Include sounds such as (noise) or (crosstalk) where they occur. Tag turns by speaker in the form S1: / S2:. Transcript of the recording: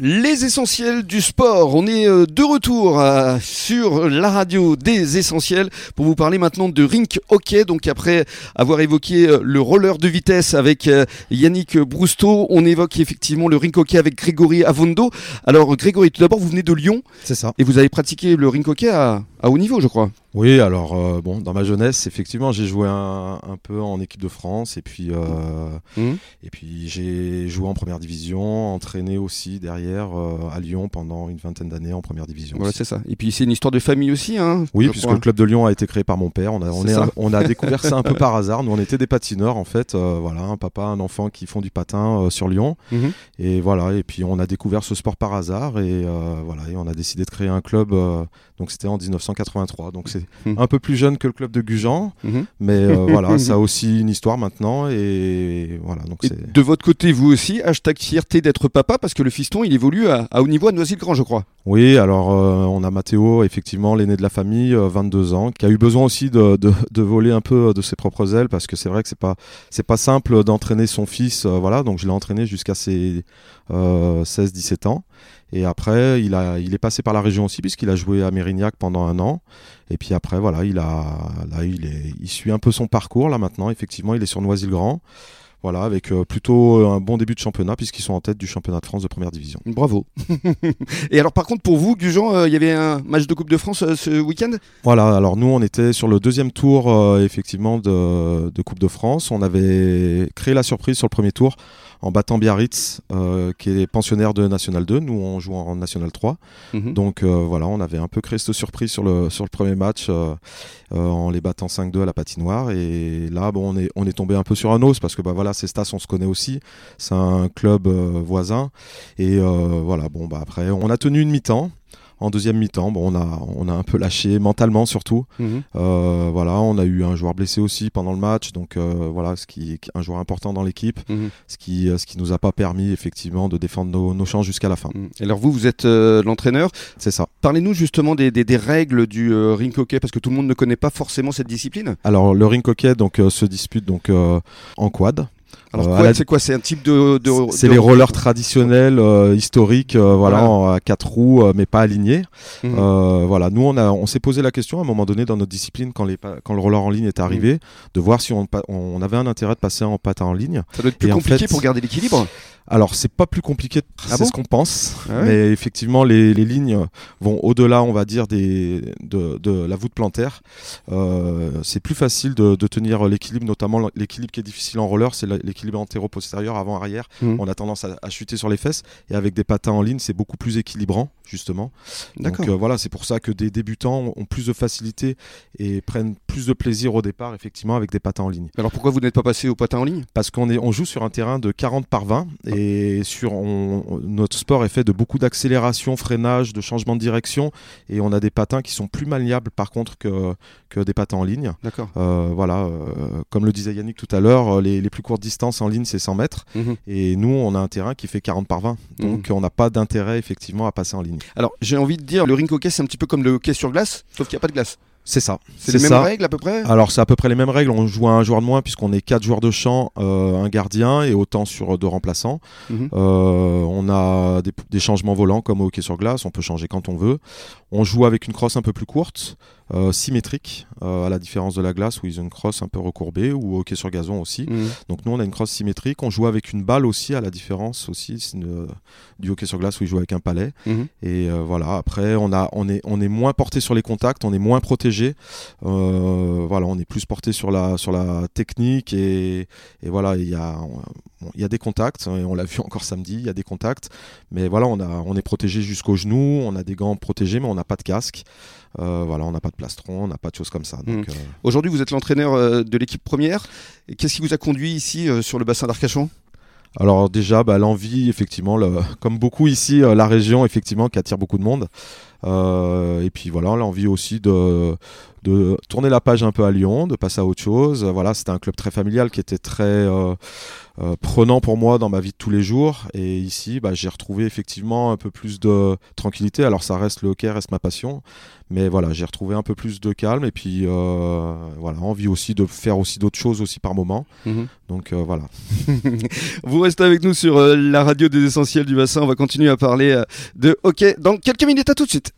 S1: Les essentiels du sport. On est euh, de retour euh, sur la radio des essentiels pour vous parler maintenant de rink hockey. Donc après avoir évoqué euh, le roller de vitesse avec Yannick Brousteau, on évoque effectivement le rink hockey avec Grégory Avondo. Alors Grégory, tout d'abord vous venez de Lyon.
S2: C'est ça.
S1: Et vous avez pratiqué le rink hockey à, à haut niveau, je crois.
S2: Oui, alors euh, bon, dans ma jeunesse, effectivement, j'ai joué un, peu en équipe de France et puis euh, mmh. et puis j'ai joué en première division, entraîné aussi derrière euh, à Lyon pendant une vingtaine d'années en première division.
S1: Voilà, c'est ça. Et puis c'est une histoire de famille aussi, hein.
S2: Oui, puisque le club de Lyon a été créé par mon père. On a on, on a découvert ça un peu (laughs) par hasard. Nous, on était des patineurs en fait. voilà, un papa, un enfant qui font du patin sur Lyon. Mmh. Et voilà, et puis on a découvert ce sport par hasard et voilà, et on a décidé de créer un club. donc c'était en 1983. Donc c'est mmh. un peu plus jeune que le club de Gujan, mhm. mais euh, (laughs) voilà, ça a aussi une histoire maintenant et voilà. Donc
S1: de votre côté, vous aussi, hashtag fierté d'être papa parce que le fiston, il évolue à, haut niveau à Noisy-le-Grand, je crois.
S2: Oui, alors euh, on a Mathéo, effectivement, l'aîné de la famille, 22 euh, ans, qui a eu besoin aussi de, de, voler un peu de ses propres ailes parce que c'est vrai que c'est pas c'est pas simple d'entraîner son fils, voilà. Donc je l'ai entraîné jusqu'à ses 16-17 ans. Et après, il, a, il est passé par la région aussi, puisqu'il a joué à Mérignac pendant un an. Et puis après, voilà, il, a, là, il, est, il suit un peu son parcours, là maintenant. Effectivement, il est sur Noisy-le-Grand. Voilà, avec euh, plutôt un bon début de championnat, puisqu'ils sont en tête du championnat de France de première division.
S1: Bravo. (laughs) et alors, par contre, pour vous, Gujan, euh, il y avait un match de Coupe de France euh, ce week-end?
S2: Voilà, alors nous, on était sur le deuxième tour, effectivement, de, de Coupe de France. On avait créé la surprise sur le premier tour en battant Biarritz, euh, qui est pensionnaire de National 2. Nous, on joue en National 3. Mhm. Donc euh, voilà, on avait un peu créé cette surprise sur le, sur le premier match euh, en les battant 5-2 à la patinoire. Et là, bon, on est, on est tombé un peu sur un os parce que bah, voilà, on se connaît aussi. C'est un club voisin. Et voilà, bon, bah, après, on a tenu une mi-temps. En deuxième mi-temps, bon, on, a, on a un peu lâché mentalement surtout. Mhm. Euh, voilà, on a eu un joueur blessé aussi pendant le match, donc euh, voilà, ce qui est un joueur important dans l'équipe, mhm. ce qui ce qui nous a pas permis effectivement de défendre nos, nos chances jusqu'à la fin.
S1: Mhm. Alors vous, vous êtes euh, l'entraîneur.
S2: C'est ça.
S1: Parlez-nous justement des, des, règles du ring hockey parce que tout le monde ne connaît pas forcément cette discipline.
S2: Alors le ring hockey donc se dispute donc en quad.
S1: Alors euh, c'est quoi C'est un type de,
S2: c'est les rollers traditionnels euh, historiques, euh, voilà, à quatre roues, mais pas alignés. Mhm. voilà, nous on a, on s'est posé la question à un moment donné dans notre discipline quand les, quand le roller en ligne est arrivé, mhm. de voir si on, on, avait un intérêt de passer en patin en ligne.
S1: Ça doit être plus compliqué pour garder l'équilibre.
S2: Alors c'est pas plus compliqué, ah c'est ce qu'on pense, ah mais effectivement les, les, lignes vont au-delà, on va dire, des, de, de la voûte plantaire. C'est plus facile de, de tenir l'équilibre, notamment l'équilibre qui est difficile en roller, c'est l'équilibre antéro-postérieur, avant-arrière. Mmh. On a tendance à, à, chuter sur les fesses, et avec des patins en ligne, c'est beaucoup plus équilibrant justement. Donc euh, voilà, c'est pour ça que des débutants ont plus de facilité et prennent plus de plaisir au départ, effectivement, avec des patins en ligne.
S1: Alors pourquoi vous n'êtes pas passé au patin en ligne?
S2: Parce qu'on est, on joue sur un terrain de 40 par 20 et sur notre sport est fait de beaucoup d'accélération, freinage, de changement de direction et on a des patins qui sont plus maniables par contre que, que des patins en ligne.
S1: D'accord.
S2: Euh, voilà, euh, comme le disait Yannick tout à l'heure, les, plus courtes distances en ligne c'est 100 mètres mhm. et nous on a un terrain qui fait 40 par 20 donc mhm. on n'a pas d'intérêt effectivement à passer en ligne.
S1: Alors j'ai envie de dire, le ring hockey c'est un petit peu comme le hockey sur glace, sauf qu'il n'y a pas de glace.
S2: C'est ça.
S1: C'est les mêmes règles à peu près?
S2: Alors c'est à peu près les mêmes règles. On joue à un joueur de moins puisqu'on est quatre joueurs de champ, euh, un gardien et autant sur deux remplaçants. Mhm. Euh, on a des, changements volants comme au hockey sur glace. On peut changer quand on veut. On joue avec une crosse un peu plus courte, euh, symétrique, à la différence de la glace où ils ont une crosse un peu recourbée ou hockey sur gazon aussi. Mhm. Donc nous on a une crosse symétrique. On joue avec une balle aussi à la différence aussi du hockey sur glace où ils jouent avec un palais. Mhm. Et voilà. Après on a on est on est moins porté sur les contacts, on est moins protégé euh, voilà, on est plus porté sur la, sur la technique et, et voilà, il y a, il y a des contacts, et on l'a vu (laughs) encore samedi, il y a des contacts, mais voilà, on, a, on est protégé jusqu'aux genoux, on a des gants protégés, mais on n'a pas de casque. Euh, voilà, on n'a pas de plastron, on n'a pas de choses comme ça.
S1: Hmm. Euh, Aujourd'hui, vous êtes l'entraîneur de l'équipe première. Qu'est-ce qui vous a conduit ici sur le bassin d'Arcachon?
S2: Alors déjà, bah, l'envie, effectivement, comme beaucoup ici, la région, effectivement, qui attire beaucoup de monde. Et puis voilà, l'envie aussi de de tourner la page un peu à Lyon, de passer à autre chose. Voilà, c'était un club très familial qui était très euh, euh, prenant pour moi dans ma vie de tous les jours. Et ici, bah, j'ai retrouvé effectivement un peu plus de tranquillité. Alors ça reste le hockey, reste ma passion. Mais voilà, j'ai retrouvé un peu plus de calme et puis euh, voilà, envie aussi de faire aussi d'autres choses aussi par moment. Mhm. Donc voilà. (laughs)
S1: Vous restez avec nous sur la radio des essentiels du bassin. On va continuer à parler de hockey dans quelques minutes. À tout de suite.